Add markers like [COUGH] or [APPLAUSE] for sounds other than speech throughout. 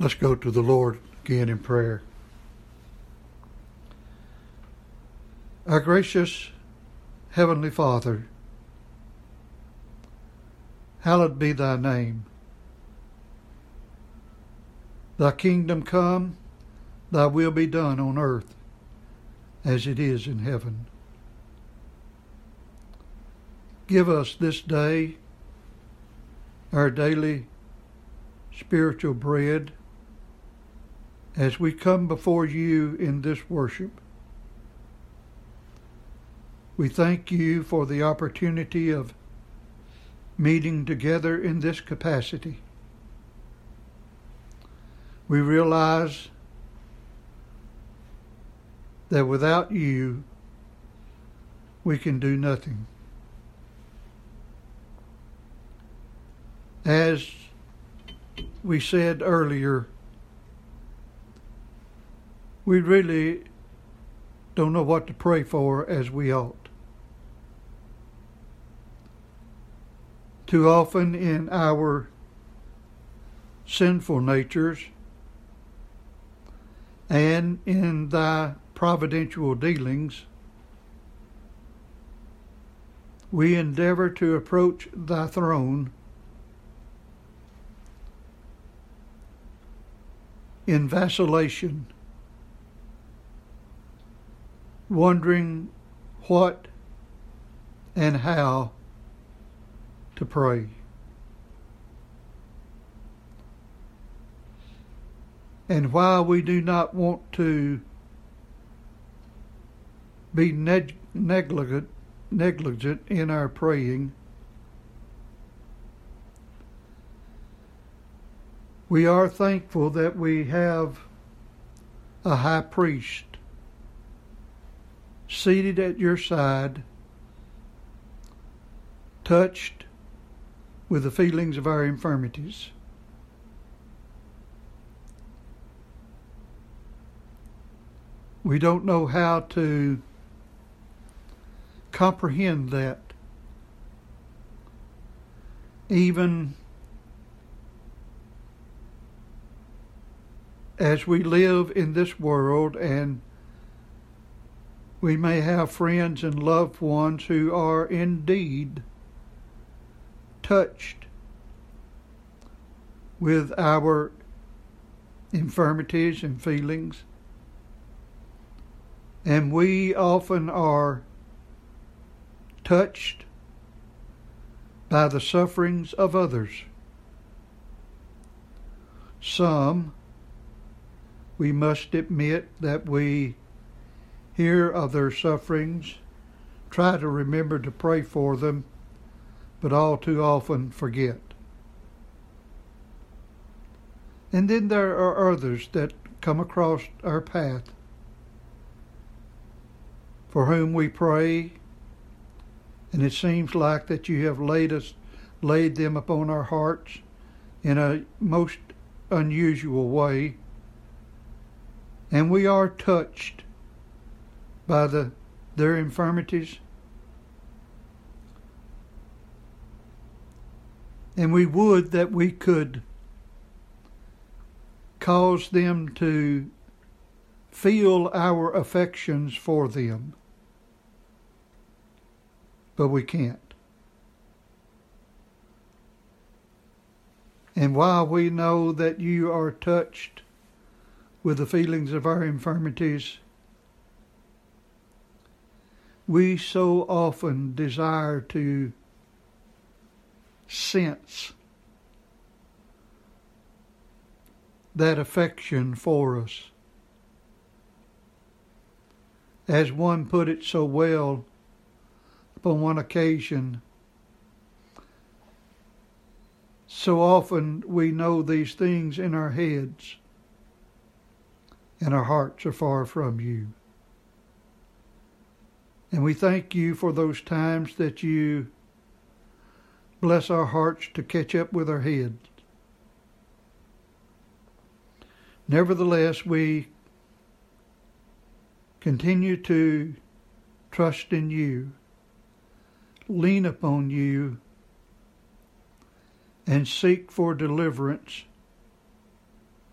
Let's go to the Lord again in prayer. Our gracious Heavenly Father, hallowed be thy name. Thy kingdom come, thy will be done on earth as it is in heaven. Give us this day our daily spiritual bread as we come before you in this worship. We thank you for the opportunity of meeting together in this capacity. We realize that without you, we can do nothing. As we said earlier, we really don't know what to pray for as we ought. Too often in our sinful natures and in thy providential dealings, we endeavor to approach thy throne in vacillation, wondering what and how to pray. And while we do not want to be neg- negligent, negligent in our praying, we are thankful that we have a high priest seated at your side, touched with the feelings of our infirmities. We don't know how to comprehend that. Even as we live in this world and we may have friends and loved ones who are indeed touched with our infirmities and feelings. And we often are touched by the sufferings of others. Some, we must admit that we hear of their sufferings, try to remember to pray for them, but all too often forget. And then there are others that come across our path for whom we pray, and it seems like that you have laid us laid them upon our hearts in a most unusual way, and we are touched by the their infirmities And we would that we could cause them to feel our affections for them. But we can't. And while we know that you are touched with the feelings of our infirmities, we so often desire to sense that affection for us. As one put it so well upon one occasion, so often we know these things in our heads, and our hearts are far from you. And we thank you for those times that you Bless our hearts to catch up with our heads. Nevertheless, we continue to trust in you, lean upon you, and seek for deliverance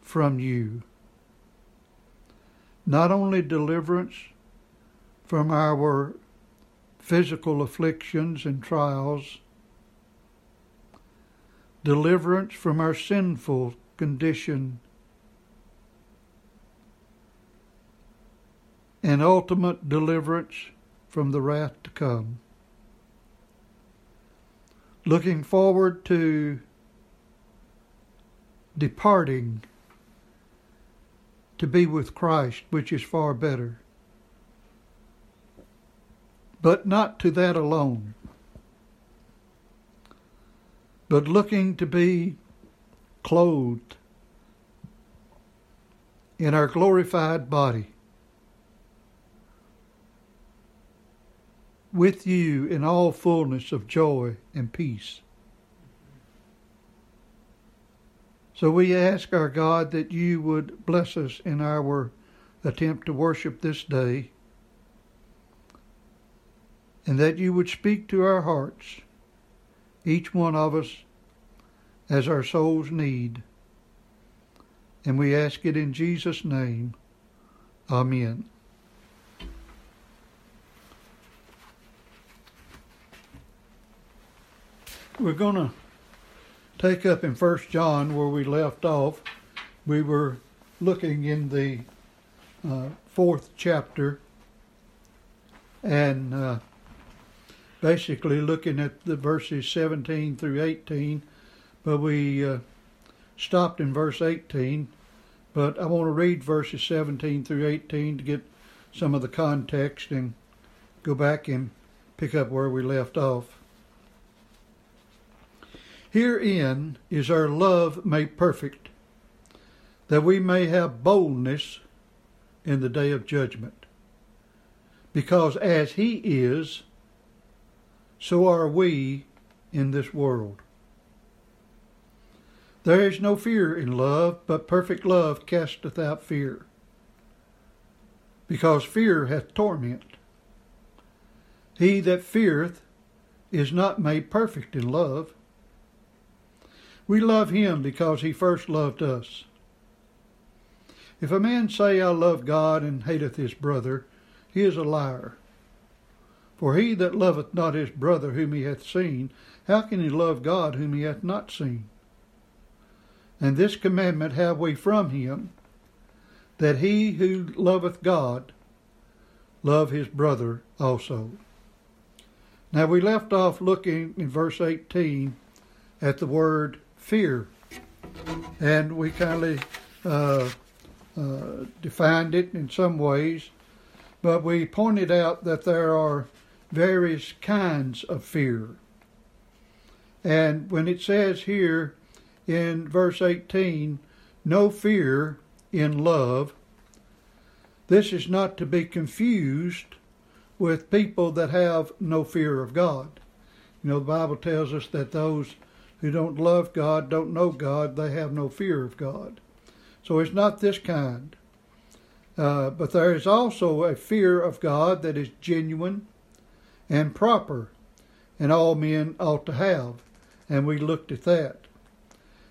from you. Not only deliverance from our physical afflictions and trials, deliverance from our sinful condition, and ultimate deliverance from the wrath to come. Looking forward to departing to be with Christ, which is far better. But not to that alone, but looking to be clothed in our glorified body with you in all fullness of joy and peace. So we ask our God that you would bless us in our attempt to worship this day and that you would speak to our hearts, each one of us, as our souls need. And we ask it in Jesus' name. Amen. We're going to take up in First John where we left off. We were looking in the uh, fourth chapter and uh, basically looking at the verses 17 through 18, but we uh, stopped in verse 18. But I want to read verses 17 through 18 to get some of the context and go back and pick up where we left off. Herein is our love made perfect, that we may have boldness in the day of judgment. Because as He is, so are we in this world. There is no fear in love, but perfect love casteth out fear. Because fear hath torment. He that feareth is not made perfect in love. We love him because he first loved us. If a man say, I love God, and hateth his brother, he is a liar. For he that loveth not his brother whom he hath seen, how can he love God whom he hath not seen? And this commandment have we from him, that he who loveth God love his brother also. Now we left off looking in verse 18 at the word fear. And we kindly uh, uh, defined it in some ways, but we pointed out that there are various kinds of fear. And when it says here in verse 18, no fear in love, this is not to be confused with people that have no fear of God. You know, the Bible tells us that those who don't love God, don't know God, they have no fear of God. So it's not this kind. Uh, but there is also a fear of God that is genuine and proper, and all men ought to have. And we looked at that.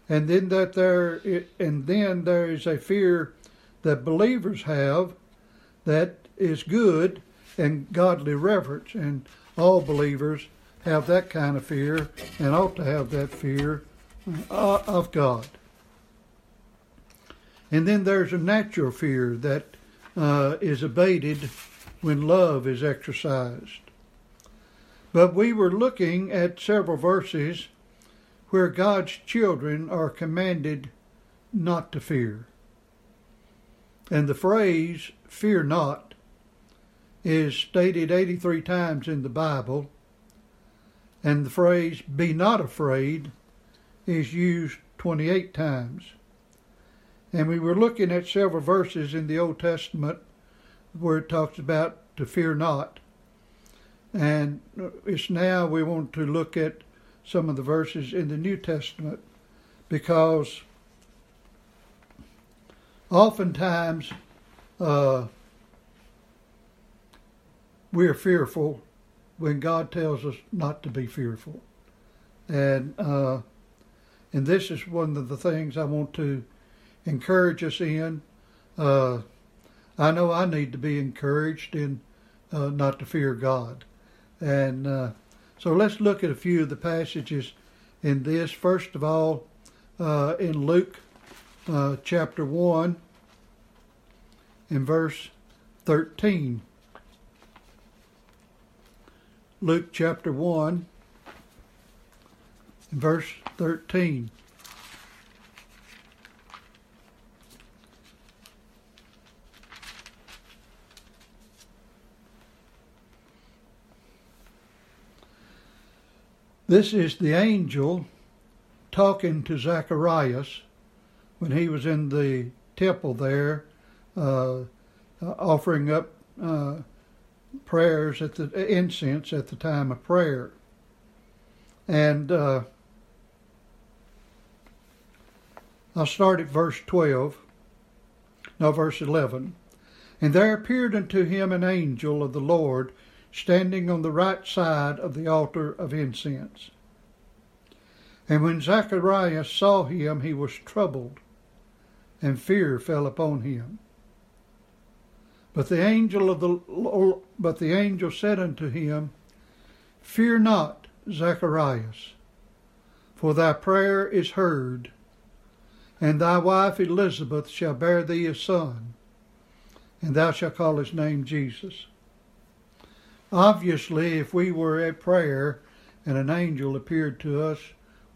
And then that there, and then there is a fear that believers have that is good and godly reverence, and all believers have that kind of fear and ought to have that fear uh, of God. And then there's a natural fear that uh, is abated when love is exercised. But we were looking at several verses where God's children are commanded not to fear. And the phrase, fear not, is stated 83 times in the Bible and the phrase be not afraid is used 28 times. And we were looking at several verses in the Old Testament where it talks about to fear not. And it's now we want to look at some of the verses in the New Testament because oftentimes uh, we're fearful when God tells us not to be fearful. And uh, and this is one of the things I want to encourage us in. Uh, I know I need to be encouraged in uh, not to fear God. And uh, so let's look at a few of the passages in this. First of all, uh, in Luke uh, chapter 1, in verse 13. Luke chapter 1, verse 13. This is the angel talking to Zacharias when he was in the temple there, uh, uh, offering up uh, prayers at the incense at the time of prayer. And uh, I'll start at verse 12, no, verse 11. And there appeared unto him an angel of the Lord standing on the right side of the altar of incense. And when Zacharias saw him, he was troubled, and fear fell upon him. But the angel of the but the angel said unto him, Fear not, Zacharias, for thy prayer is heard, and thy wife Elizabeth shall bear thee a son, and thou shalt call his name Jesus. Obviously, if we were at prayer and an angel appeared to us,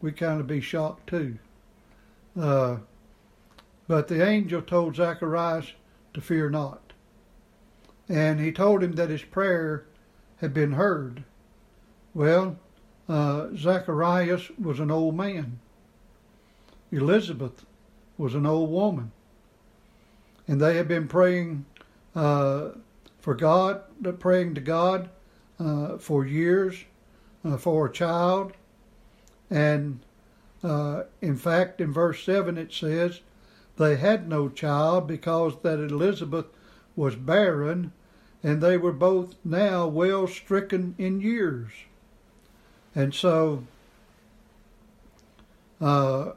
we'd kind of be shocked too. Uh, but the angel told Zacharias to fear not. And he told him that his prayer had been heard. Well, uh, Zacharias was an old man. Elizabeth was an old woman. And they had been praying uh, for God, praying to God uh, for years uh, for a child. And uh, in fact, in verse 7 it says, they had no child because that Elizabeth was barren and they were both now well stricken in years. And so uh,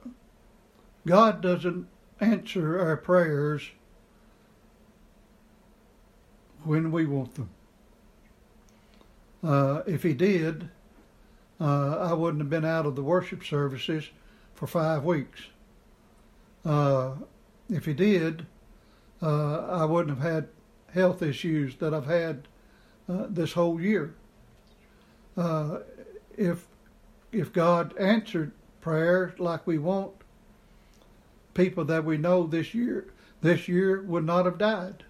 God doesn't answer our prayers when we want them. Uh, if he did, uh, I wouldn't have been out of the worship services for five weeks. Uh, if he did, uh, I wouldn't have had health issues that I've had uh, this whole year. Uh, if if God answered prayer like we want, people that we know this year this year would not have died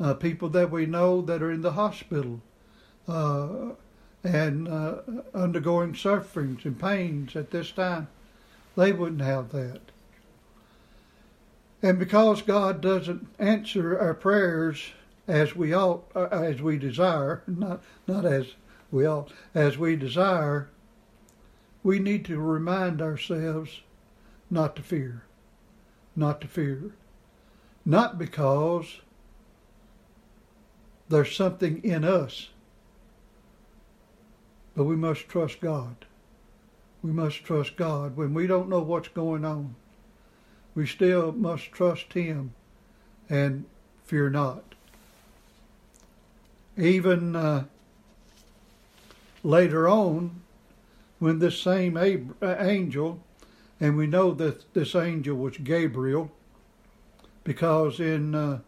uh, people that we know that are in the hospital uh, and uh, undergoing sufferings and pains at this time, they wouldn't have that. And because God doesn't answer our prayers as we ought, uh, as we desire, [LAUGHS] not not as we ought, as we desire, we need to remind ourselves not to fear, not to fear, not because there's something in us. But we must trust God. We must trust God. When we don't know what's going on, we still must trust Him and fear not. Even uh, later on, when this same uh, angel, and we know that this angel was Gabriel, because in uh,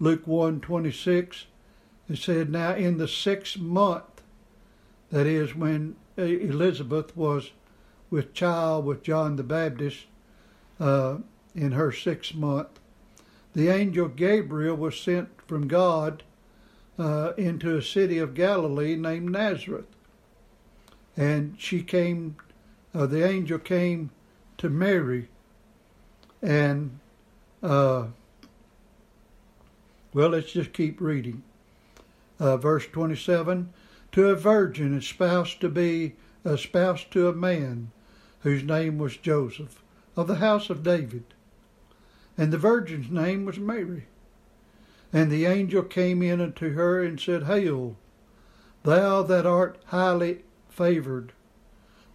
Luke 1 26, it said, Now in the sixth month, that is when Elizabeth was with child with John the Baptist uh, in her sixth month, the angel Gabriel was sent from God uh, into a city of Galilee named Nazareth. And she came, uh, the angel came to Mary and, uh, well, let's just keep reading uh, verse 27, to a virgin espoused to be espoused to a man whose name was Joseph of the house of David. And the virgin's name was Mary. And the angel came in unto her and said, Hail, thou that art highly favored.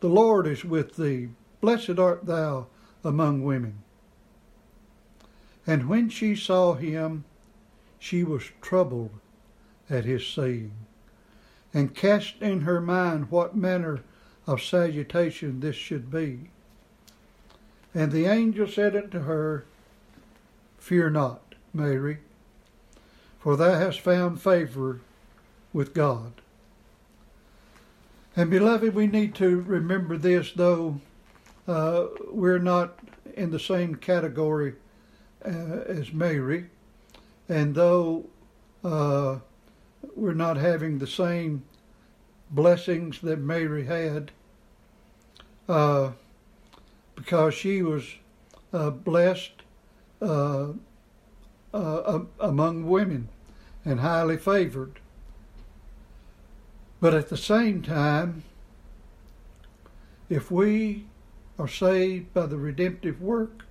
The Lord is with thee. Blessed art thou among women. And when she saw him, she was troubled at his saying, and cast in her mind what manner of salutation this should be. And the angel said unto her, Fear not, Mary, for thou hast found favor with God. And beloved, we need to remember this, though uh, we're not in the same category uh, as Mary, and though uh, we're not having the same blessings that Mary had, uh, because she was uh, blessed uh, among women and highly favored. But at the same time, if we are saved by the redemptive work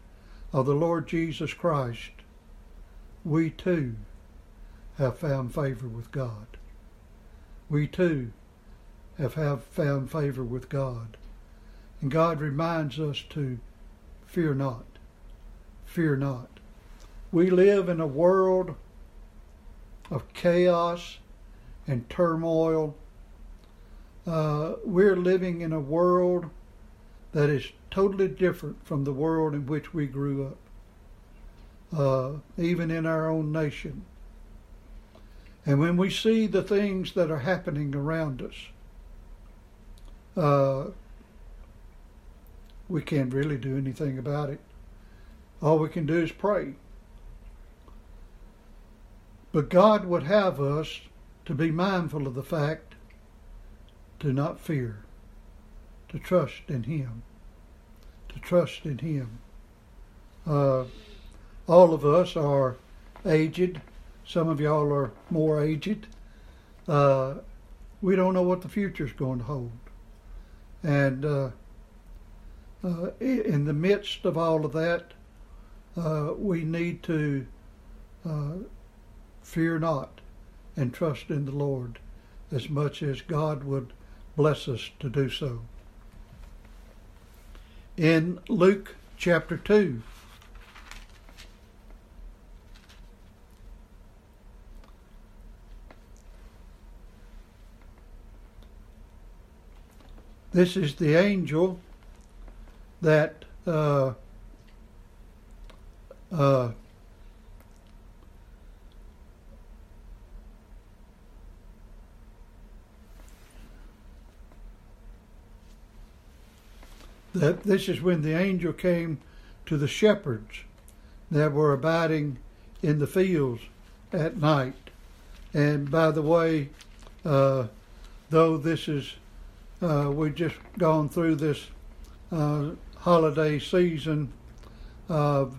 of the Lord Jesus Christ, we too have found favor with God. We too have, have found favor with God. And God reminds us to fear not. Fear not. We live in a world of chaos and turmoil uh, we're living in a world that is totally different from the world in which we grew up, uh, even in our own nation. And when we see the things that are happening around us, uh, we can't really do anything about it. All we can do is pray. But God would have us to be mindful of the fact to not fear, to trust in Him, to trust in Him. Uh, all of us are aged. Some of y'all are more aged. Uh, we don't know what the future is going to hold. And uh, uh, in the midst of all of that, uh, we need to uh, fear not and trust in the Lord as much as God would bless us to do so. In Luke chapter 2, this is the angel that uh, uh, that this is when the angel came to the shepherds that were abiding in the fields at night. And by the way, uh, though this is, uh, we've just gone through this uh, holiday season of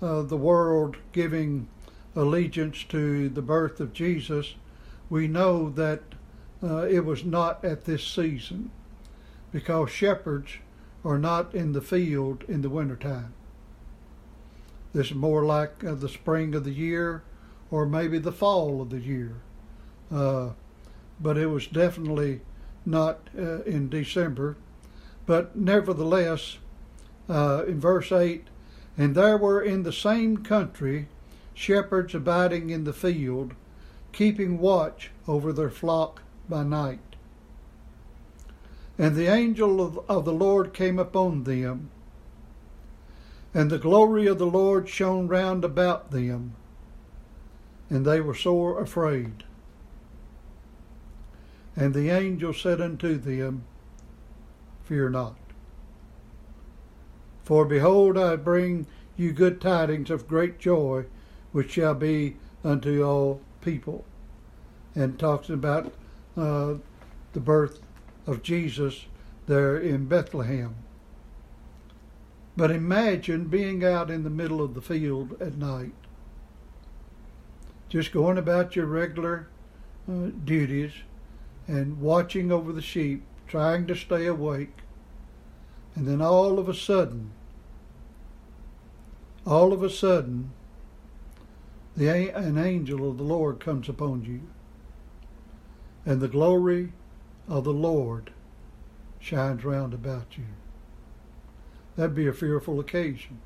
uh, the world giving allegiance to the birth of Jesus, we know that uh, it was not at this season because shepherds are not in the field in the wintertime. This is more like uh, the spring of the year or maybe the fall of the year. Uh, but it was definitely not uh, in December. But nevertheless, uh, in verse 8, and there were in the same country shepherds abiding in the field, keeping watch over their flock by night. And the angel of, of the Lord came upon them, and the glory of the Lord shone round about them, and they were sore afraid. And the angel said unto them, Fear not. For behold, I bring you good tidings of great joy, which shall be unto all people. And talks about uh, the birth of Jesus there in Bethlehem. But imagine being out in the middle of the field at night, just going about your regular uh, duties and watching over the sheep, trying to stay awake. And then all of a sudden, all of a sudden, the, an angel of the Lord comes upon you. And the glory of the Lord shines round about you. That'd be a fearful occasion.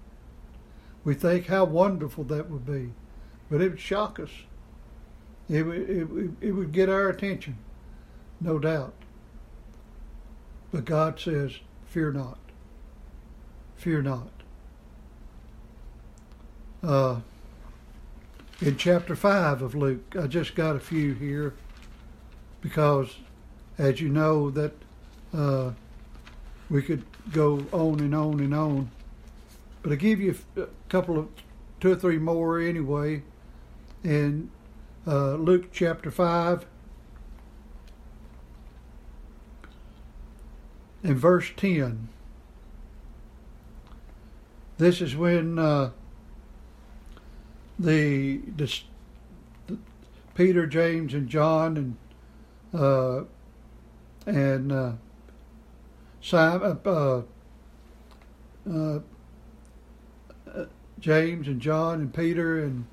We think how wonderful that would be, but it would shock us. It it, it would get our attention, no doubt. But God says, fear not. Fear not. Uh, in chapter 5 of Luke, I just got a few here because, as you know, that uh, we could go on and on and on. But I give you a couple of two or three more anyway. In uh, Luke chapter 5, in verse 10, this is when uh, the, the, Peter, James, and John and uh, and uh, Simon, uh, uh, uh, James and John and Peter and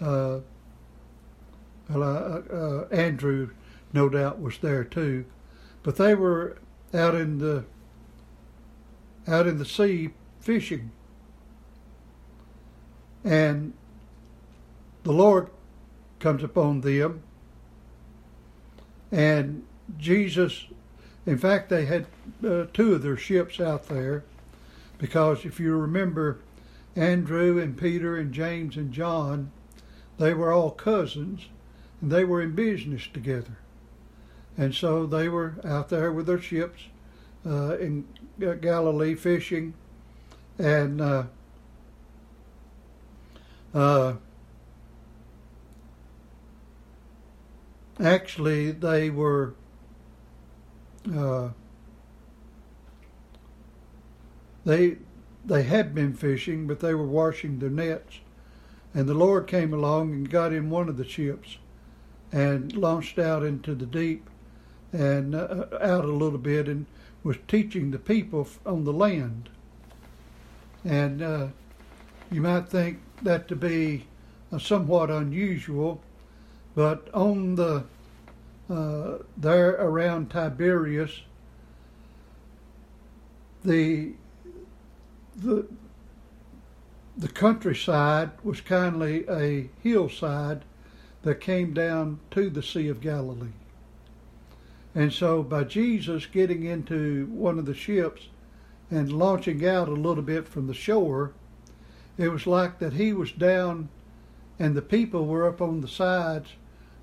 uh, Andrew, no doubt, was there too, but they were out in the out in the sea fishing, and the Lord comes upon them, and Jesus in fact, they had uh, two of their ships out there. Because if you remember, Andrew and Peter and James and John, they were all cousins and they were in business together. And so they were out there with their ships uh, in Galilee fishing. And uh, uh, actually, they were uh, they they had been fishing, but they were washing their nets, and the Lord came along and got in one of the ships, and launched out into the deep, and uh, out a little bit, and was teaching the people on the land. And uh, you might think that to be uh, somewhat unusual, but on the uh, there around Tiberias, the the the countryside was kindly a hillside that came down to the Sea of Galilee. And so by Jesus getting into one of the ships and launching out a little bit from the shore, it was like that he was down and the people were up on the sides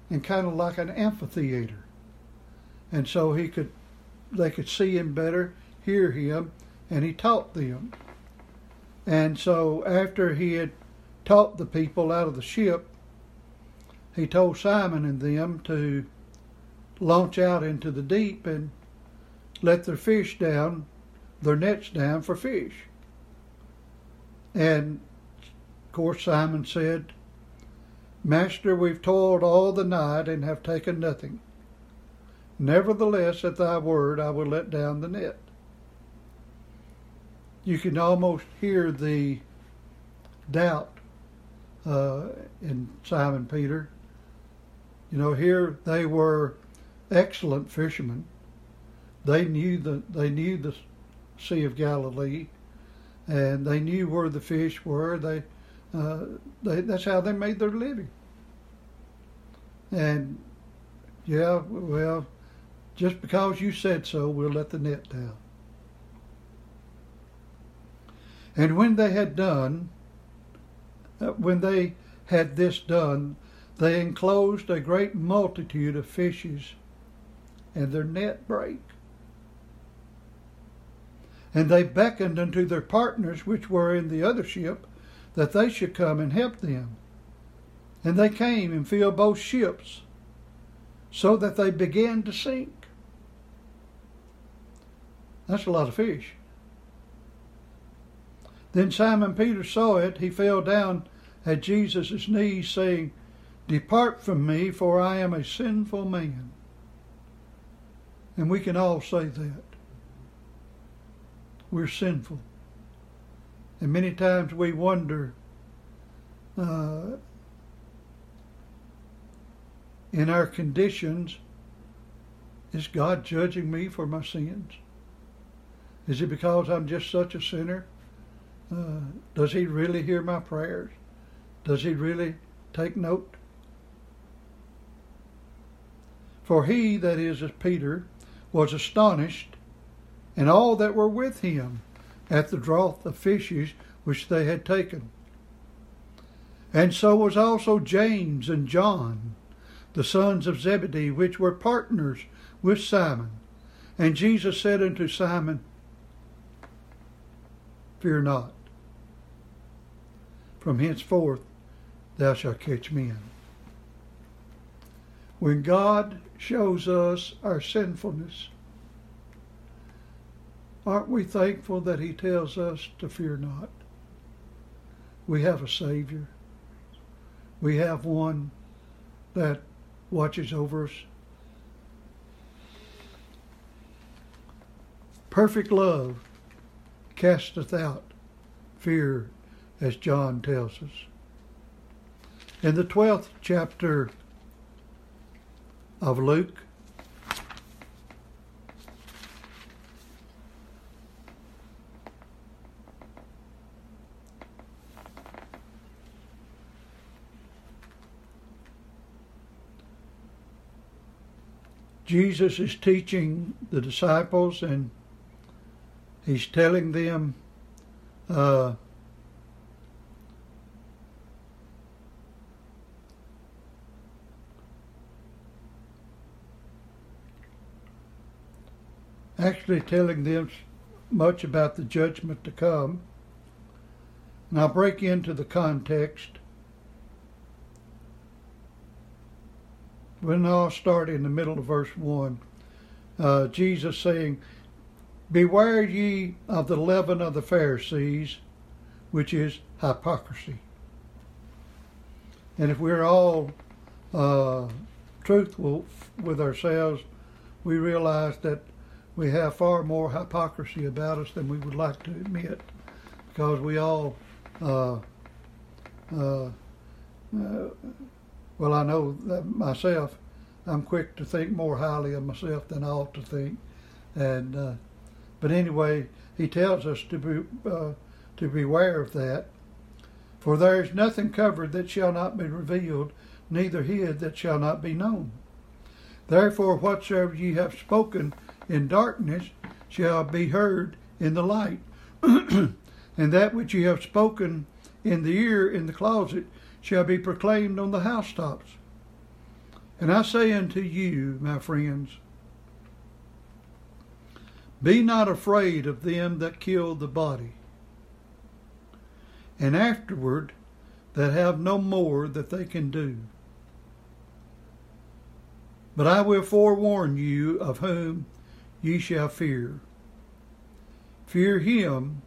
and kind of like an amphitheater. And so he could, they could see him better, hear him, and he taught them. And so after he had taught the people out of the ship, he told Simon and them to launch out into the deep and let their fish down, their nets down for fish. And of course, Simon said, Master, we've toiled all the night and have taken nothing. Nevertheless, at thy word, I will let down the net. You can almost hear the doubt uh, in Simon Peter. You know, here they were excellent fishermen. They knew the they knew the Sea of Galilee, and they knew where the fish were. They uh, they, that's how they made their living. And yeah, well, just because you said so, we'll let the net down. And when they had done, uh, when they had this done, they enclosed a great multitude of fishes, and their net brake. And they beckoned unto their partners which were in the other ship, that they should come and help them. And they came and filled both ships, so that they began to sink. That's a lot of fish. Then Simon Peter saw it. He fell down at Jesus' knees, saying, Depart from me, for I am a sinful man. And we can all say that. We're sinful. And many times we wonder uh, in our conditions is God judging me for my sins? Is it because I'm just such a sinner Uh, does he really hear my prayers? Does he really take note? For he, that is, as Peter, was astonished, and all that were with him, at the draught of fishes which they had taken. And so was also James and John, the sons of Zebedee, which were partners with Simon. And Jesus said unto Simon, Fear not. From henceforth thou shalt catch men. When God shows us our sinfulness, aren't we thankful that He tells us to fear not? We have a Savior. We have one that watches over us. Perfect love casteth out fear, as John tells us. In the 12th chapter of Luke, Jesus is teaching the disciples and he's telling them uh, actually telling them much about the judgment to come. And I'll break into the context. When I'll start in the middle of verse 1. Uh, Jesus saying, Beware ye of the leaven of the Pharisees, which is hypocrisy. And if we're all uh, truthful with ourselves, we realize that we have far more hypocrisy about us than we would like to admit because we all, uh, uh, uh, well, I know that myself, I'm quick to think more highly of myself than I ought to think. And, uh, but anyway, he tells us to be, uh, to beware of that. For there is nothing covered that shall not be revealed, neither hid that shall not be known. Therefore, whatsoever ye have spoken in darkness shall be heard in the light. [CLEARS THROAT] and that which ye have spoken in the ear in the closet shall be proclaimed on the housetops. And I say unto you, my friends, be not afraid of them that kill the body, and afterward that have no more that they can do. But I will forewarn you of whom ye shall fear. Fear him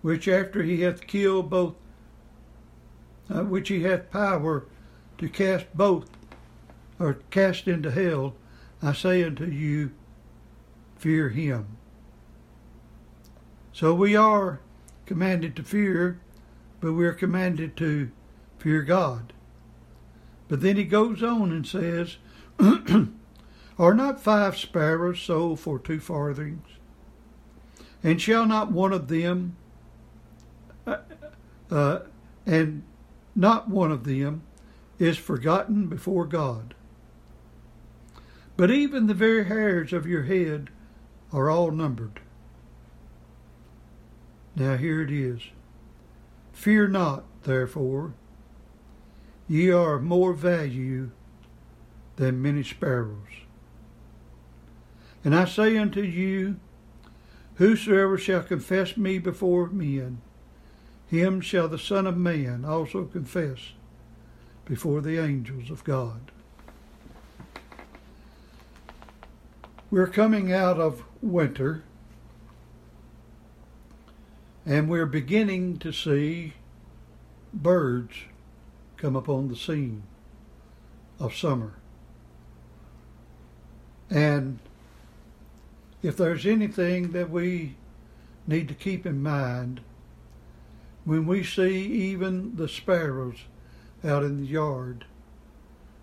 which after he hath killed both, uh, which he hath power to cast both, or cast into hell, I say unto you, fear him. So we are commanded to fear, but we are commanded to fear God. But then he goes on and says, [CLEARS THROAT] Are not five sparrows sold for two farthings? And shall not one of them, uh, uh, and not one of them, is forgotten before God? But even the very hairs of your head are all numbered. Now here it is. Fear not, therefore, ye are of more value than many sparrows. And I say unto you, Whosoever shall confess me before men, him shall the Son of Man also confess before the angels of God. We're coming out of winter and we're beginning to see birds come upon the scene of summer. And if there's anything that we need to keep in mind when we see even the sparrows out in the yard,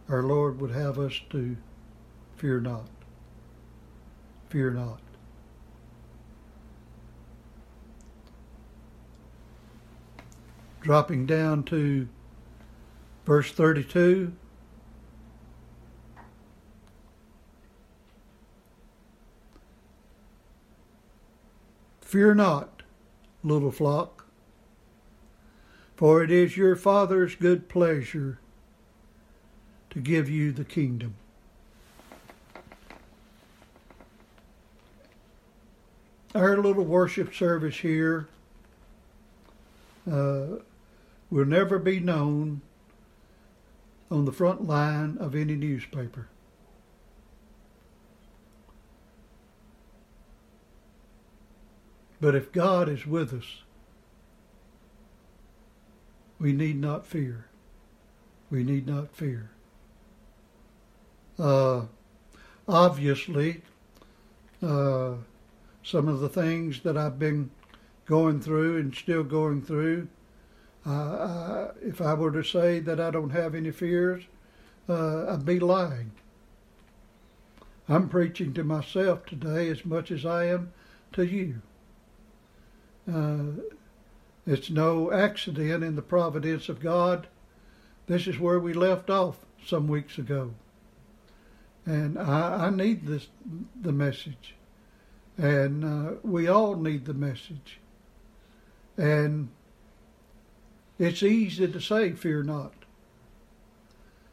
our Lord would have us to fear not. Fear not. dropping down to verse 32. Fear not, little flock, for it is your Father's good pleasure to give you the kingdom. Our little worship service here uh, will never be known on the front line of any newspaper. But if God is with us, we need not fear. We need not fear. Uh, obviously, uh, some of the things that I've been going through and still going through, uh, if I were to say that I don't have any fears, uh, I'd be lying. I'm preaching to myself today as much as I am to you. Uh, it's no accident in the providence of God. This is where we left off some weeks ago. And I, I need this the message. And uh, we all need the message. And it's easy to say, fear not.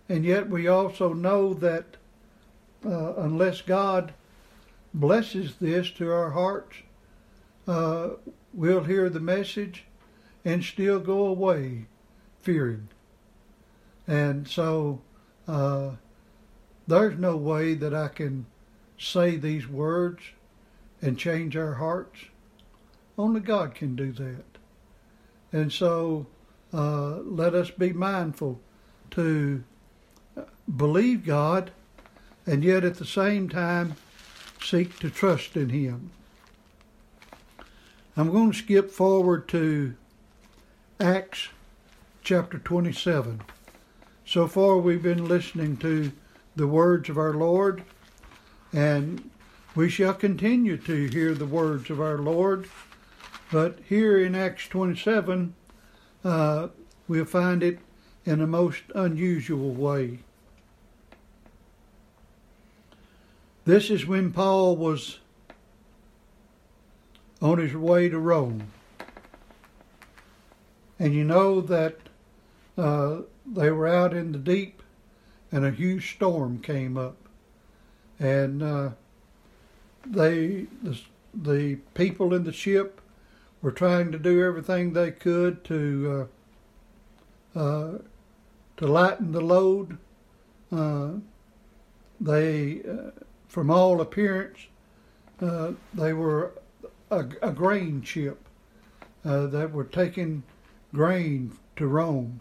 And yet we also know that uh, unless God blesses this to our hearts, uh, we'll hear the message and still go away fearing. And so uh, there's no way that I can say these words and change our hearts. Only God can do that. And so uh, let us be mindful to believe God and yet at the same time seek to trust in Him. I'm going to skip forward to Acts chapter 27. So far, we've been listening to the words of our Lord, and we shall continue to hear the words of our Lord. But here in Acts 27, uh, we'll find it in a most unusual way. This is when Paul was on his way to Rome. And you know that uh, they were out in the deep and a huge storm came up. And uh, they, the, the people in the ship were trying to do everything they could to uh, uh, to lighten the load. Uh, they, uh, from all appearance, they were a, a grain ship uh, that were taking grain to Rome.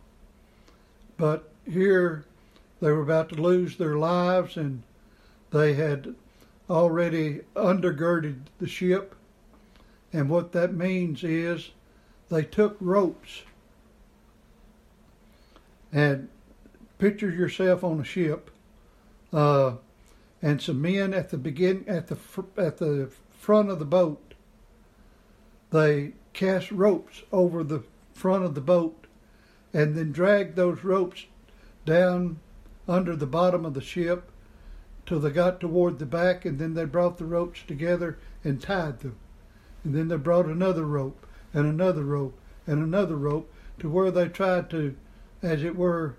But here they were about to lose their lives and they had already undergirded the ship. And what that means is they took ropes and picture yourself on a ship uh, and some men at the begin at the at the front of the boat they cast ropes over the front of the boat and then dragged those ropes down under the bottom of the ship till they got toward the back and then they brought the ropes together and tied them. And then they brought another rope and another rope and another rope to where they tried to, as it were,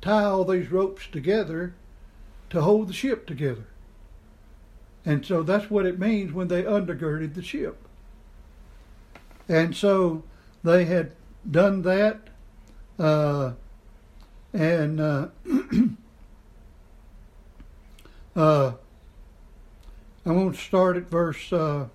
tie all these ropes together to hold the ship together. And so that's what it means when they undergirded the ship. And so they had done that. Uh, and uh, [CLEARS THROAT] uh, going to start at verse. Uh,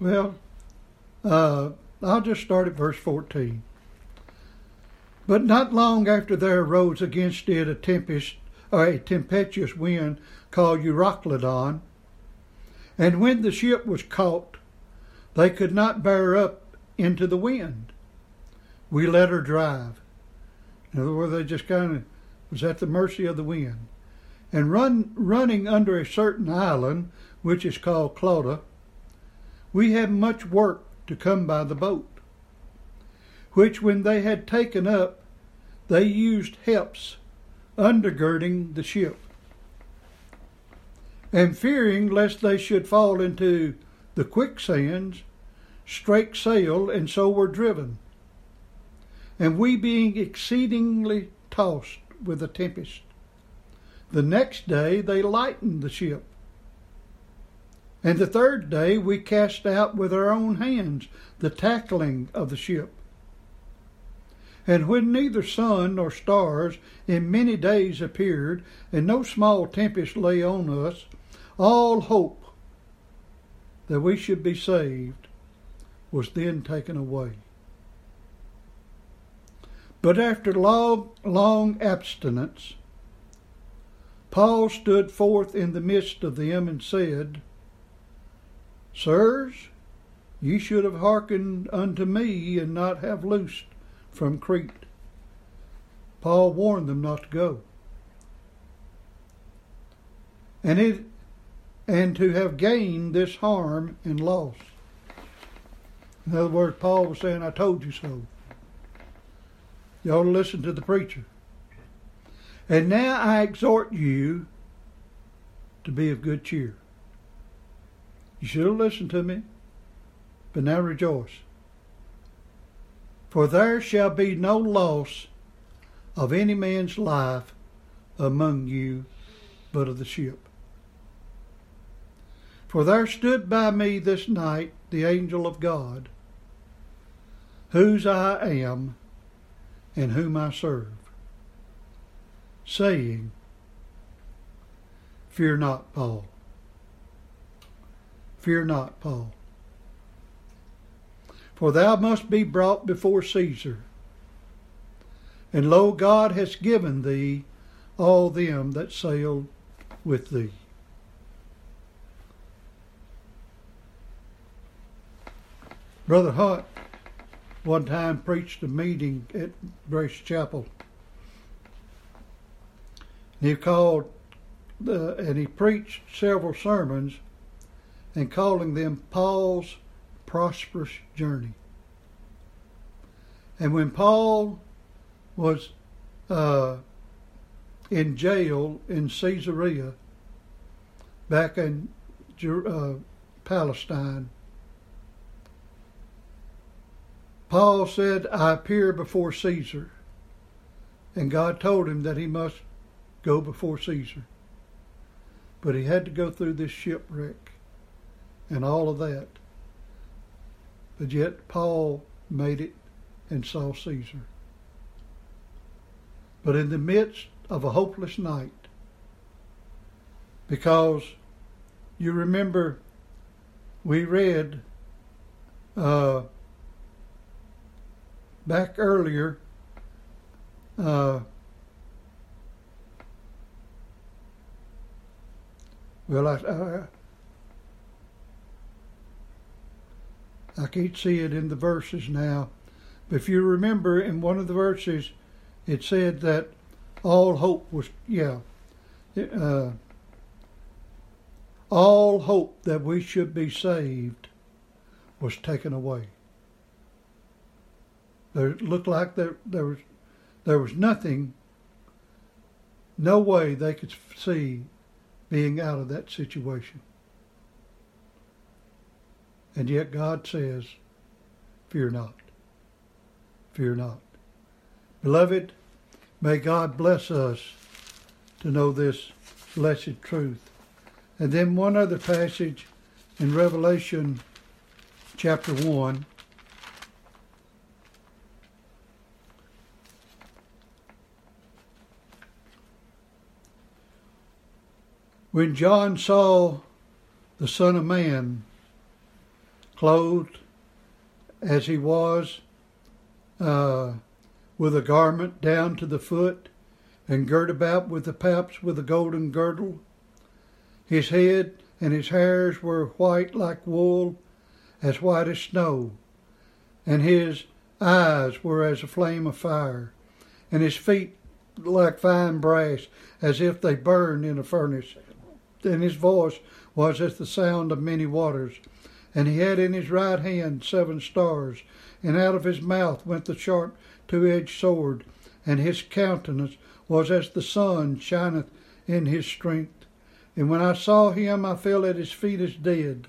well, uh, I'll just start at verse 14. But not long after there arose against it a tempest, or a tempestuous wind called Euroclydon. And when the ship was caught, they could not bear up into the wind. We let her drive. In other words, they just kind of was at the mercy of the wind. And run, running under a certain island, which is called Clauda, we had much work to come by the boat, which when they had taken up, they used helps undergirding the ship. And fearing lest they should fall into the quicksands, strake sail, and so were driven. And we being exceedingly tossed with a tempest. The next day they lightened the ship. And the third day we cast out with our own hands the tackling of the ship. And when neither sun nor stars in many days appeared, and no small tempest lay on us, all hope that we should be saved was then taken away. But after long, long abstinence, Paul stood forth in the midst of them and said, Sirs, ye should have hearkened unto me and not have loosed from Crete. Paul warned them not to go. And it and to have gained this harm and loss. In other words, Paul was saying, I told you so. You ought to listen to the preacher. And now I exhort you to be of good cheer. You should have listened to me, but now rejoice. For there shall be no loss of any man's life among you but of the ship. For there stood by me this night the angel of God, whose I am and whom I serve, saying, Fear not, Paul. Fear not, Paul. For thou must be brought before Caesar. And lo, God has given thee all them that sailed with thee. Brother Hunt one time preached a meeting at Grace Chapel. And he called the, and he preached several sermons and calling them Paul's prosperous journey. And when Paul was uh, in jail in Caesarea, back in uh, Palestine, Paul said, I appear before Caesar. And God told him that he must go before Caesar. But he had to go through this shipwreck and all of that. But yet Paul made it and saw Caesar. But in the midst of a hopeless night, because you remember we read uh, back earlier, uh, well, I, I, I can't see it in the verses now, but if you remember in one of the verses, it said that all hope was, yeah, uh, all hope that we should be saved was taken away. There looked like there there was there was nothing, no way they could see being out of that situation. And yet God says, Fear not. Fear not. Beloved, may God bless us to know this blessed truth. And then one other passage in Revelation chapter 1 When John saw the Son of Man clothed as he was, uh, with a garment down to the foot, and girt about with the paps with a golden girdle, his head and his hairs were white like wool, as white as snow, and his eyes were as a flame of fire, and his feet like fine brass, as if they burned in a furnace. And his voice was as the sound of many waters. And he had in his right hand seven stars, and out of his mouth went the sharp two edged sword, and his countenance was as the sun shineth in his strength. And when I saw him, I fell at his feet as dead.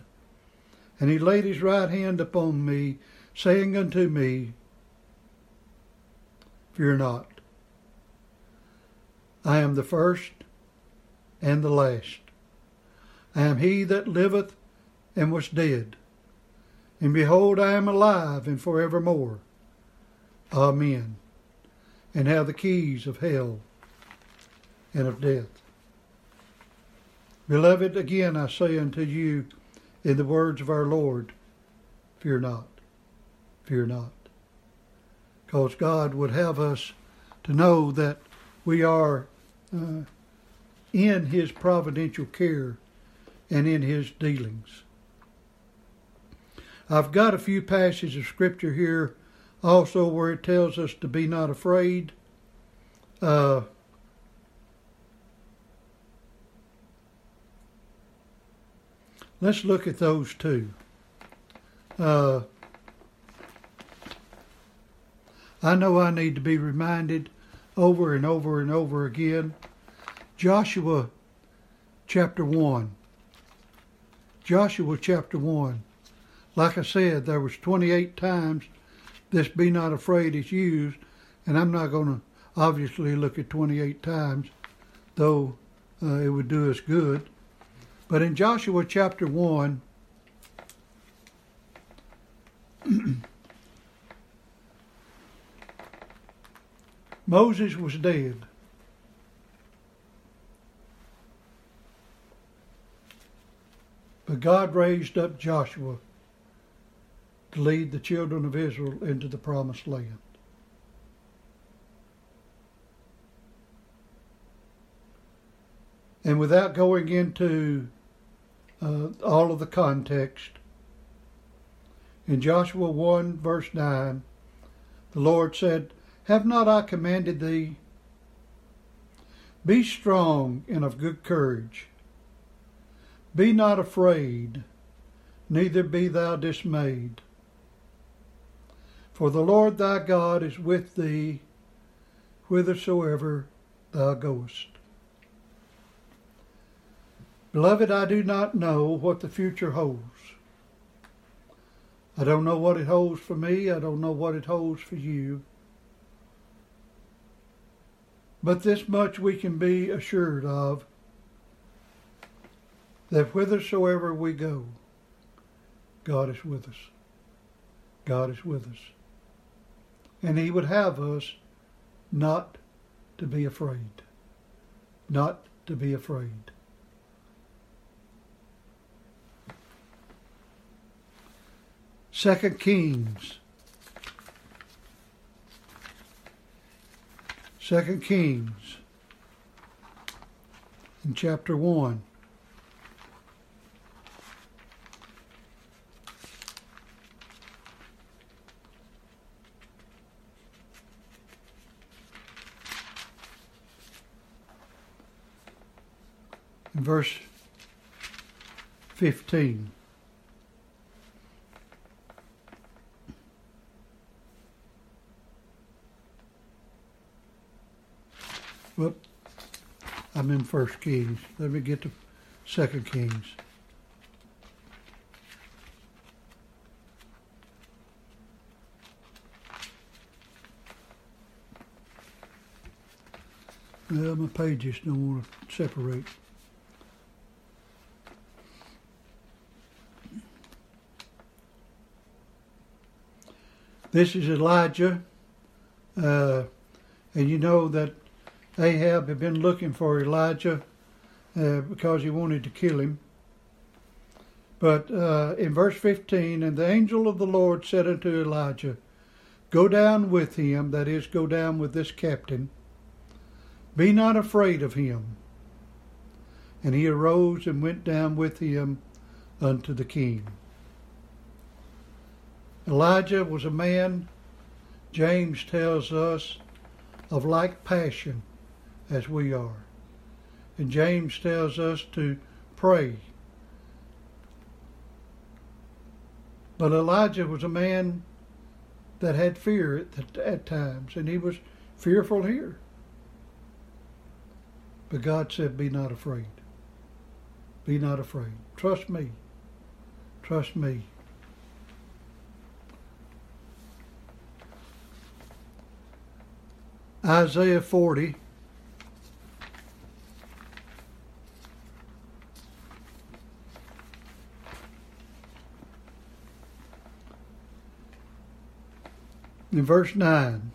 And he laid his right hand upon me, saying unto me, Fear not. I am the first and the last. I am he that liveth and was dead. And behold, I am alive and forevermore. Amen. And have the keys of hell and of death. Beloved, again I say unto you, in the words of our Lord, fear not, fear not. Because God would have us to know that we are uh, in His providential care and in His dealings. I've got a few passages of Scripture here also where it tells us to be not afraid. Uh, let's look at those two. Uh, I know I need to be reminded over and over and over again. Joshua chapter 1. Joshua chapter 1. Like I said, there was 28 times this be not afraid is used, and I'm not going to obviously look at 28 times, though uh, it would do us good. But in Joshua chapter 1, [CLEARS THROAT] Moses was dead. But God raised up Joshua to lead the children of Israel into the promised land. And without going into uh, all of the context, in Joshua 1, verse 9, the Lord said, Have not I commanded thee? Be strong and of good courage. Be not afraid, neither be thou dismayed. For the Lord thy God is with thee whithersoever thou goest. Beloved, I do not know what the future holds. I don't know what it holds for me. I don't know what it holds for you. But this much we can be assured of that whithersoever we go, God is with us. God is with us. And He would have us not to be afraid. Not to be afraid. Second Kings. Second Kings in chapter 1. Verse 15. Well, I'm in First Kings. Let me get to Second Kings. Well, my pages don't want to separate. This is Elijah, uh, and you know that Ahab had been looking for Elijah uh, because he wanted to kill him. But uh, in verse 15, and the angel of the Lord said unto Elijah, Go down with him, that is, go down with this captain. Be not afraid of him. And he arose and went down with him unto the king. Elijah was a man, James tells us, of like passion as we are. And James tells us to pray. But Elijah was a man that had fear at, at times, and he was fearful here. But God said, Be not afraid. Be not afraid. Trust me. Trust me. Isaiah 40. In verse 9.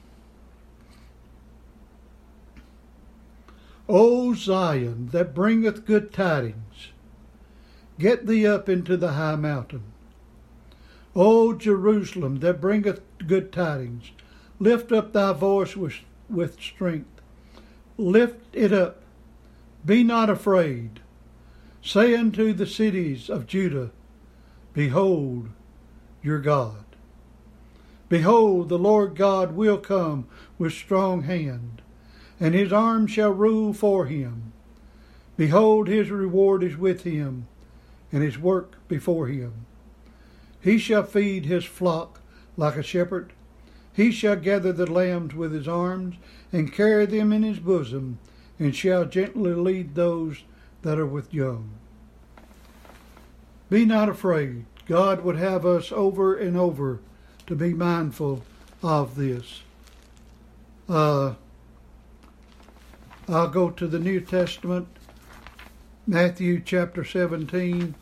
O Zion, that bringeth good tidings, get thee up into the high mountain. O Jerusalem, that bringeth good tidings, lift up thy voice with with strength. Lift it up. Be not afraid. Say unto the cities of Judah, Behold your God. Behold, the Lord God will come with strong hand, and his arm shall rule for him. Behold, his reward is with him, and his work before him. He shall feed his flock like a shepherd. He shall gather the lambs with his arms, and carry them in his bosom, and shall gently lead those that are with young. Be not afraid. God would have us over and over to be mindful of this. Uh, I'll go to the New Testament, Matthew chapter 17.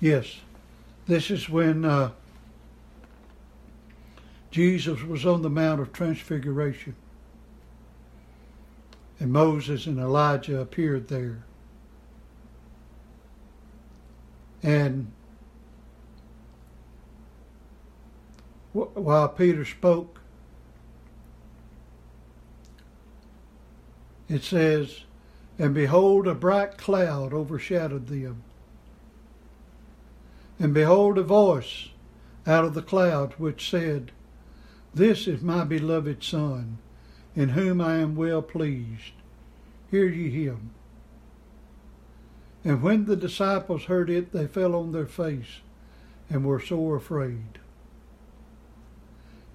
Yes, this is when uh, Jesus was on the Mount of Transfiguration, and Moses and Elijah appeared there. And while Peter spoke, it says, And behold, a bright cloud overshadowed them. And behold, a voice out of the cloud which said, This is my beloved Son, in whom I am well pleased. Hear ye him. And when the disciples heard it, they fell on their face and were sore afraid.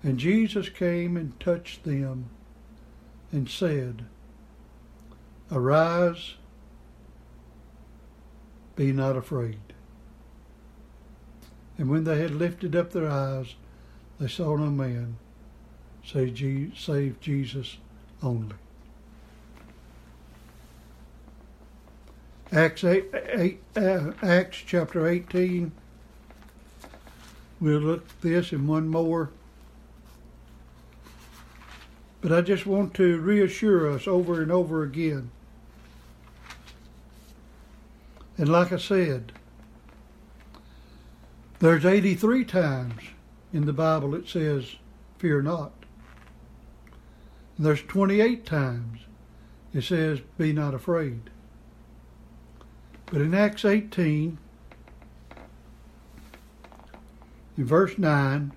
And Jesus came and touched them and said, Arise, be not afraid. And when they had lifted up their eyes, they saw no man save Jesus only. Acts, eight, eight, uh, Acts chapter 18. We'll look at this and one more. But I just want to reassure us over and over again. And like I said, there's 83 times in the Bible it says, fear not. And there's 28 times it says, be not afraid. But in Acts 18, in verse 9,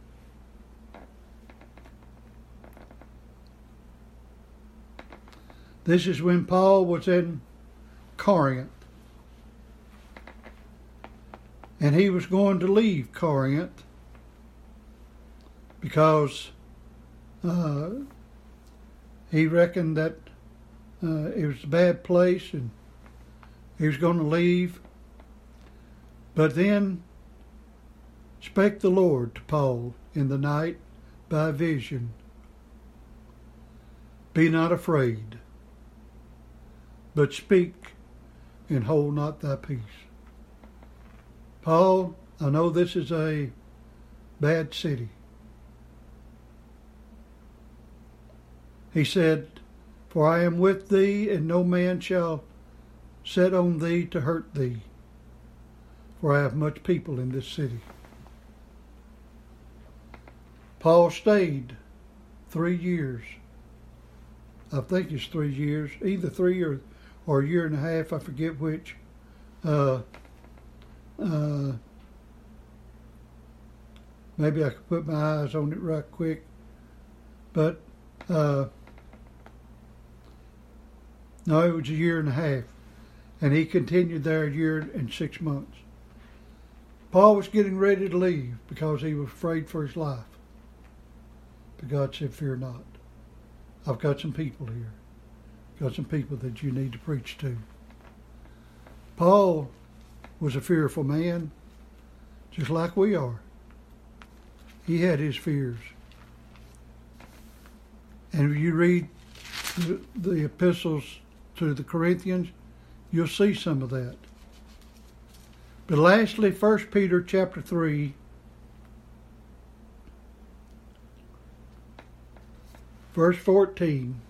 this is when Paul was in Corinth and he was going to leave Corinth because uh, he reckoned that uh, it was a bad place and he was going to leave. But then spake the Lord to Paul in the night by vision Be not afraid, but speak and hold not thy peace. Paul, I know this is a bad city. He said, For I am with thee, and no man shall set on thee to hurt thee. For I have much people in this city. Paul stayed three years. I think it's three years, either three or, or a year and a half, I forget which. Uh, uh, maybe I could put my eyes on it right quick. But uh, no, it was a year and a half. And he continued there a year and six months. Paul was getting ready to leave because he was afraid for his life. But God said, Fear not. I've got some people here. Got some people that you need to preach to. Paul was a fearful man, just like we are. He had his fears. And if you read the, the epistles to the Corinthians, you'll see some of that. But lastly, 1 Peter chapter 3, verse 14.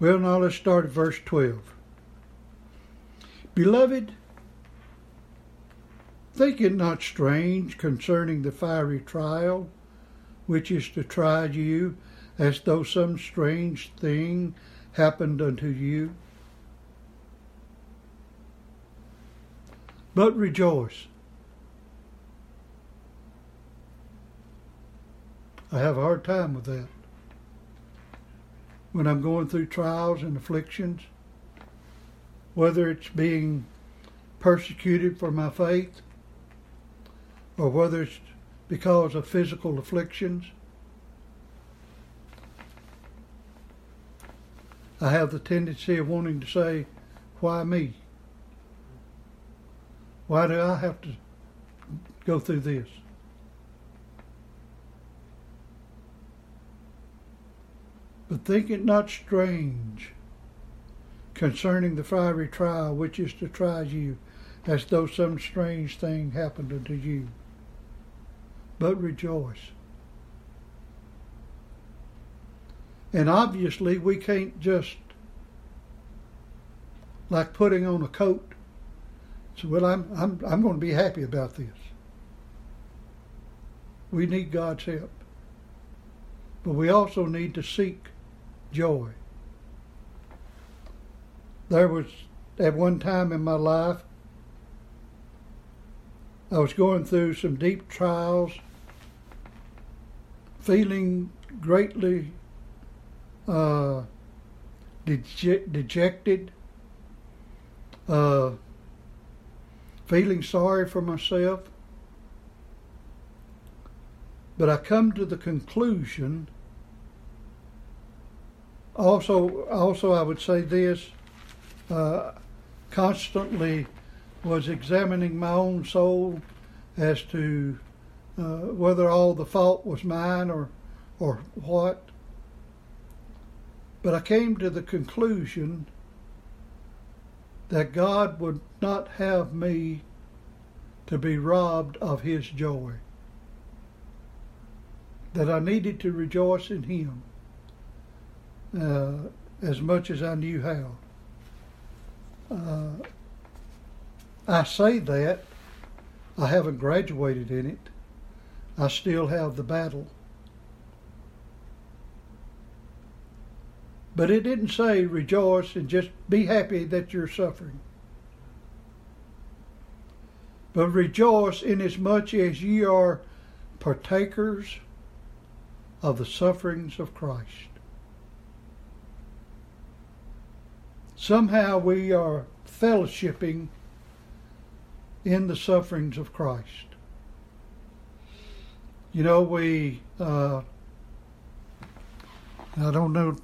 Well, now let's start at verse 12. Beloved, think it not strange concerning the fiery trial which is to try you, as though some strange thing happened unto you. But rejoice. I have a hard time with that. When I'm going through trials and afflictions, whether it's being persecuted for my faith or whether it's because of physical afflictions. I have the tendency of wanting to say, Why me? Why do I have to go through this? But think it not strange concerning the fiery trial which is to try you, as though some strange thing happened unto you but rejoice. And obviously, we can't just, like putting on a coat, say, well, I'm, I'm, I'm going to be happy about this. We need God's help. But we also need to seek joy. There was, at one time in my life, I was going through some deep trials, feeling greatly uh, dejected, uh, feeling sorry for myself. But I come to the conclusion. Also, also I would say this: uh, constantly was examining my own soul as to uh, whether all the fault was mine or or what. But I came to the conclusion that God would not have me to be robbed of His joy. That I needed to rejoice in Him uh, as much as I knew how. Uh, I say that. I haven't graduated in it. I still have the battle. But it didn't say rejoice and just be happy that you're suffering. But rejoice inasmuch as ye are partakers of the sufferings of Christ. Somehow we are fellowshipping in the sufferings of Christ. You know, we, uh, I don't know,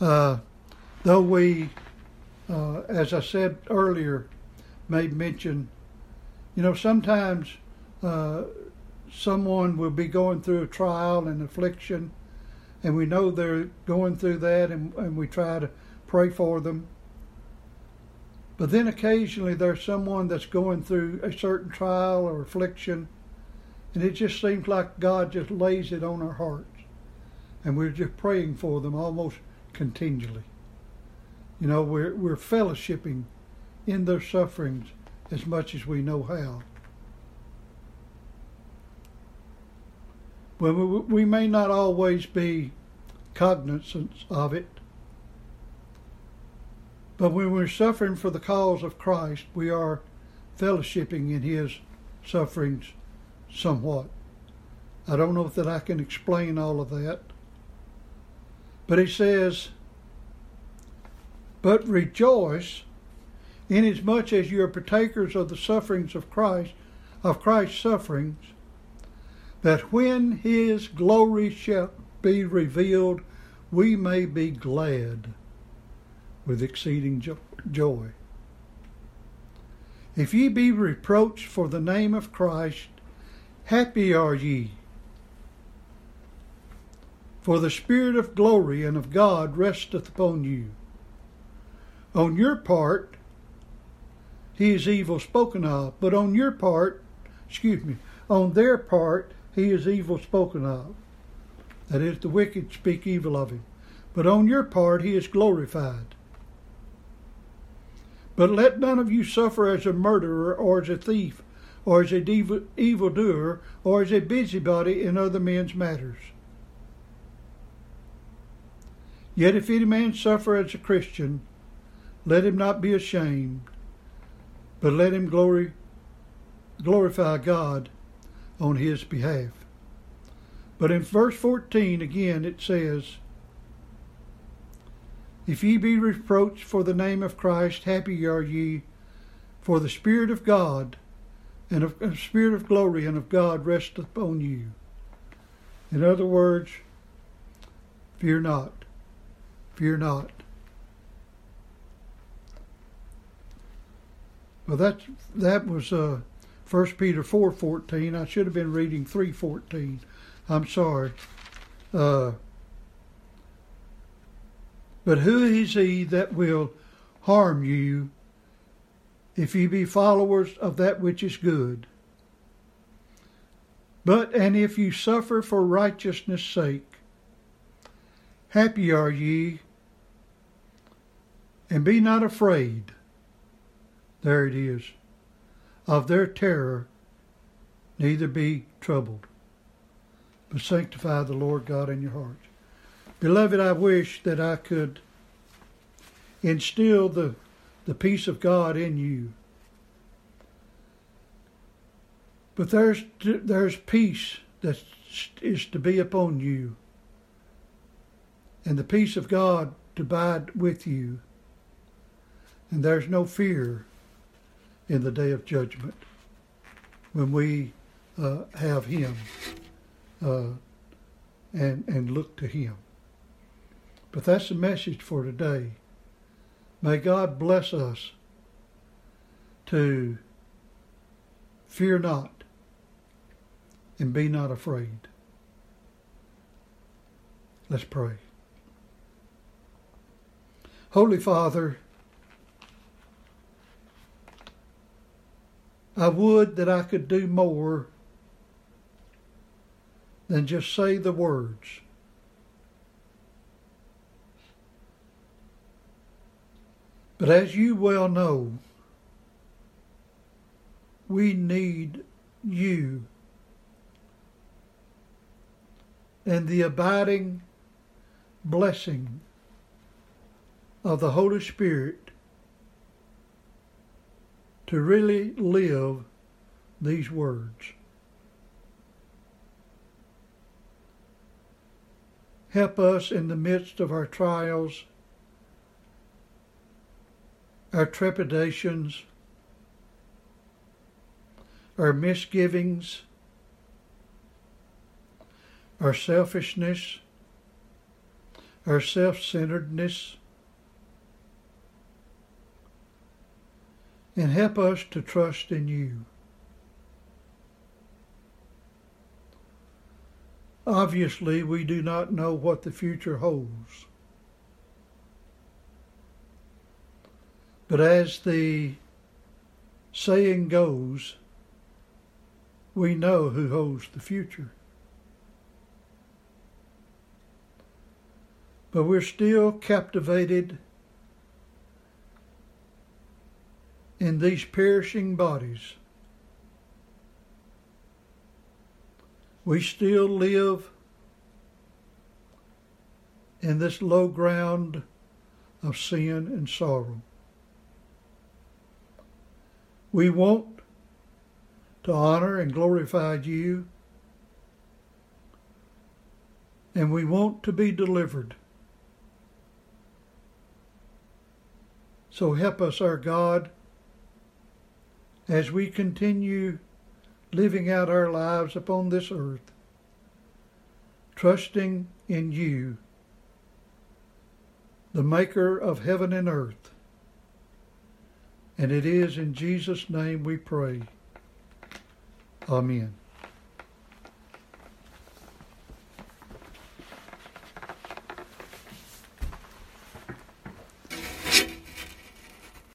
uh, though we, uh, as I said earlier, made mention, you know, sometimes uh, someone will be going through a trial and affliction, and we know they're going through that, and, and we try to pray for them. But then occasionally there's someone that's going through a certain trial or affliction, and it just seems like God just lays it on our hearts. And we're just praying for them almost continually. You know, we're, we're fellowshipping in their sufferings as much as we know how. Well, we, we may not always be cognizant of it, but when we're suffering for the cause of Christ, we are fellowshipping in His sufferings somewhat. I don't know that I can explain all of that. But he says, But rejoice inasmuch as you are partakers of the sufferings of Christ, of Christ's sufferings, that when his glory shall be revealed, we may be glad with exceeding joy. If ye be reproached for the name of Christ, happy are ye. For the Spirit of glory and of God resteth upon you. On your part, he is evil spoken of, but on your part, excuse me, on their part, he is evil spoken of. That is, the wicked speak evil of him. But on your part, he is glorified. But let none of you suffer as a murderer, or as a thief, or as a evil doer, or as a busybody in other men's matters. Yet if any man suffer as a Christian, let him not be ashamed, but let him glory, glorify God on his behalf. But in verse 14 again it says, If ye be reproached for the name of Christ, happy are ye, for the Spirit of God and of the Spirit of glory and of God resteth upon you. In other words, fear not. Fear not. Well, that that was uh, 1 Peter 4.14. I should have been reading 3.14. I'm sorry. Uh, but who is he that will harm you if ye be followers of that which is good? But and if you suffer for righteousness' sake, happy are ye, and be not afraid. There it is. Of their terror, neither be troubled, but sanctify the Lord God in your hearts. Beloved, I wish that I could instill the, the peace of God in you. But there's there's peace that is to be upon you, and the peace of God to abide with you. And there's no fear in the day of judgment when we uh, have Him uh, and, and look to Him. But that's the message for today. May God bless us to fear not and be not afraid. Let's pray. Holy Father, I would that I could do more than just say the words. But as you well know, we need you and the abiding blessing of the Holy Spirit to really live these words. Help us in the midst of our trials, our trepidations, our misgivings, our selfishness, our self centeredness, and help us to trust in you. Obviously, we do not know what the future holds. But as the saying goes, we know who holds the future. But we're still captivated in these perishing bodies. We still live in this low ground of sin and sorrow. We want to honor and glorify you, and we want to be delivered. So help us, our God, as we continue living out our lives upon this earth, trusting in you, the maker of heaven and earth. And it is in Jesus' name we pray. Amen.